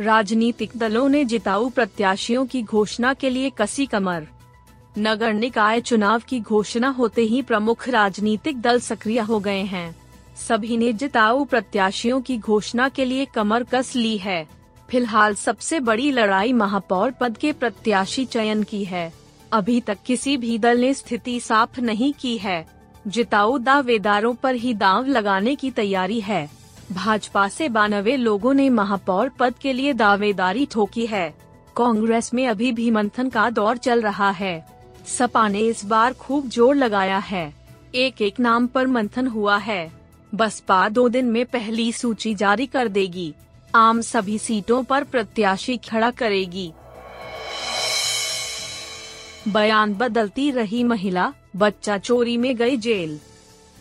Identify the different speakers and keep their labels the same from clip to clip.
Speaker 1: राजनीतिक दलों ने जिताऊ प्रत्याशियों की घोषणा के लिए कसी कमर। नगर निकाय चुनाव की घोषणा होते ही प्रमुख राजनीतिक दल सक्रिय हो गए हैं। सभी ने जिताऊ प्रत्याशियों की घोषणा के लिए कमर कस ली है। फ़िलहाल सबसे बड़ी लड़ाई महापौर पद के प्रत्याशी चयन की है। अभी तक किसी भी दल ने स्थिति साफ़ नहीं की है। जिताऊ दावेदारों पर ही दाव लगाने की तैयारी है। भाजपा से बानवे लोगों ने महापौर पद के लिए दावेदारी ठोकी है। कांग्रेस में अभी भी मंथन का दौर चल रहा है। सपा ने इस बार खूब ज़ोर लगाया है। एक एक नाम पर मंथन हुआ है। बसपा दो दिन में पहली सूची जारी कर देगी। आम सभी सीटों पर प्रत्याशी खड़ा करेगी। बयान बदलती रही महिला, बच्चा चोरी में गई जेल।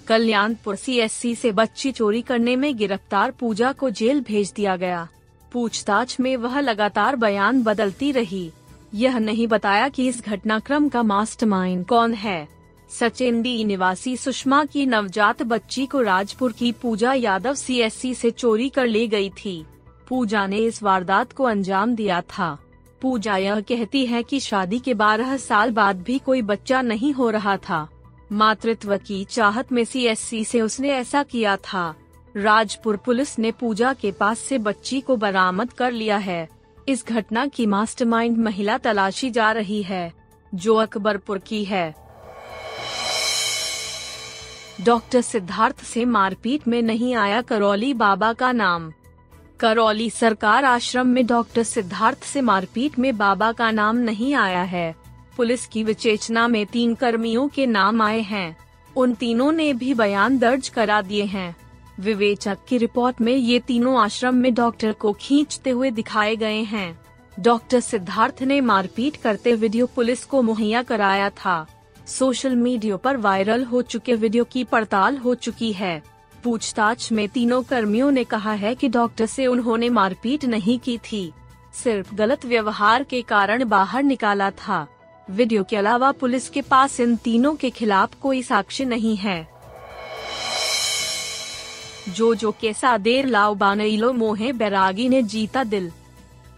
Speaker 1: कल्याणपुर सीएससी से बच्ची चोरी करने में गिरफ़्तार पूजा को जेल भेज दिया गया। पूछताछ में वह लगातार बयान बदलती रही। यह नहीं बताया कि इस घटनाक्रम का मास्टरमाइंड कौन है। सचिन डी निवासी सुषमा की नवजात बच्ची को राजपुर की पूजा यादव सीएससी से चोरी कर ले गई थी। पूजा ने इस वारदात को अंजाम दिया था। पूजा यह कहती है कि शादी के बारह साल बाद भी कोई बच्चा नहीं हो रहा था। मातृत्व की चाहत में सीएससी से उसने ऐसा किया था। राजपुर पुलिस ने पूजा के पास से बच्ची को बरामद कर लिया है। इस घटना की मास्टरमाइंड महिला तलाशी जा रही है, जो अकबरपुर की है। डॉक्टर सिद्धार्थ से मारपीट में नहीं आया करौली बाबा का नाम। करौली सरकार आश्रम में डॉक्टर सिद्धार्थ से मारपीट में बाबा का नाम नहीं आया है। पुलिस की विचेचना में तीन कर्मियों के नाम आए हैं। उन तीनों ने भी बयान दर्ज करा दिए हैं। विवेचक की रिपोर्ट में ये तीनों आश्रम में डॉक्टर को खींचते हुए दिखाए गए हैं। डॉक्टर सिद्धार्थ ने मारपीट करते वीडियो पुलिस को मुहैया कराया था। सोशल मीडिया पर वायरल हो चुके वीडियो की पड़ताल हो चुकी है। पूछताछ में तीनों कर्मियों ने कहा है कि डॉक्टर से उन्होंने मारपीट नहीं की थी। सिर्फ़ गलत व्यवहार के कारण बाहर निकाला था। वीडियो के अलावा पुलिस के पास इन तीनों के खिलाफ कोई साक्ष्य नहीं है। जो जो के सादेर लाओ बानइलो मोहे बैरागी ने जीता दिल।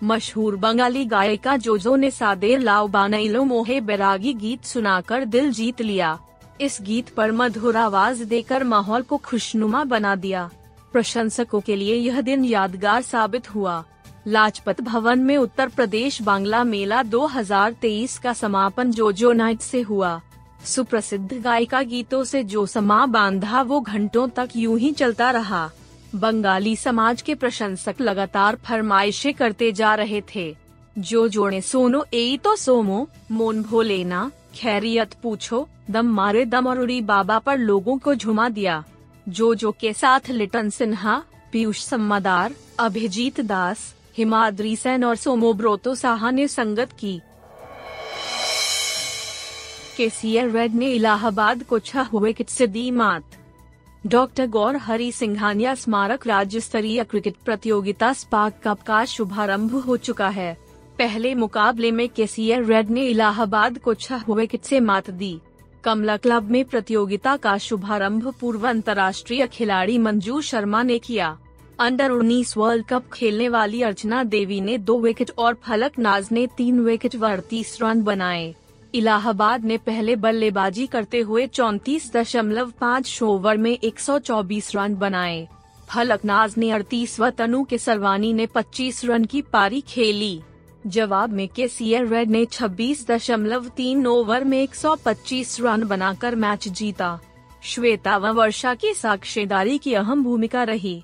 Speaker 1: मशहूर बंगाली गायिका जोजो ने सादेर लाओ बानइलो मोहे बैरागी गीत सुनाकर दिल जीत लिया। इस गीत पर मधुर आवाज़ देकर माहौल को खुशनुमा बना दिया। प्रशंसकों के लिए यह दिन यादगार साबित हुआ। लाजपत भवन में उत्तर प्रदेश बांग्ला मेला 2023 का समापन जोजो नाइट से हुआ। सुप्रसिद्ध गायिका गीतों से जो समा बांधा वो घंटों तक यूँ ही चलता रहा। बंगाली समाज के प्रशंसक लगातार फरमाइशें करते जा रहे थे। जो जोड़े सोनो ए तो सोमो, मोन भोलेना खैरियत पूछो, दम मारे दम और उड़ी बाबा पर लोगों को झुमा दिया। जो जो के साथ लिटन सिन्हा, पीयूष सम्मादार, अभिजीत दास हिमाद्री सेन और सोमोब्रोतो साहा ने संगत की। के केसीआर रेड ने इलाहाबाद को छह विकेट से दी मात। डॉक्टर गौर हरी सिंघानिया स्मारक राज्य स्तरीय क्रिकेट प्रतियोगिता स्पार्क कप का शुभारंभ हो चुका है। पहले मुकाबले में के केसीआर रेड ने इलाहाबाद को छह विकेट से मात दी। कमला क्लब में प्रतियोगिता का शुभारंभ पूर्व अंतर्राष्ट्रीय खिलाड़ी मंजू शर्मा ने किया। अंडर उन्नीस वर्ल्ड कप खेलने वाली अर्चना देवी ने दो विकेट और फलक, नाज ने तीन विकेट व अड़तीस रन बनाए। इलाहाबाद ने पहले बल्लेबाजी करते हुए चौतीस दशमलव पाँच ओवर में 124 रन बनाए। फलक, नाज ने अड़तीस व तनु के सरवानी ने 25 रन की पारी खेली। जवाब में के रेड ने छब्बीस दशमलव तीन ओवर में 125 रन बनाकर मैच जीता। श्वेता व वर्षा की साक्षीदारी की अहम भूमिका रही।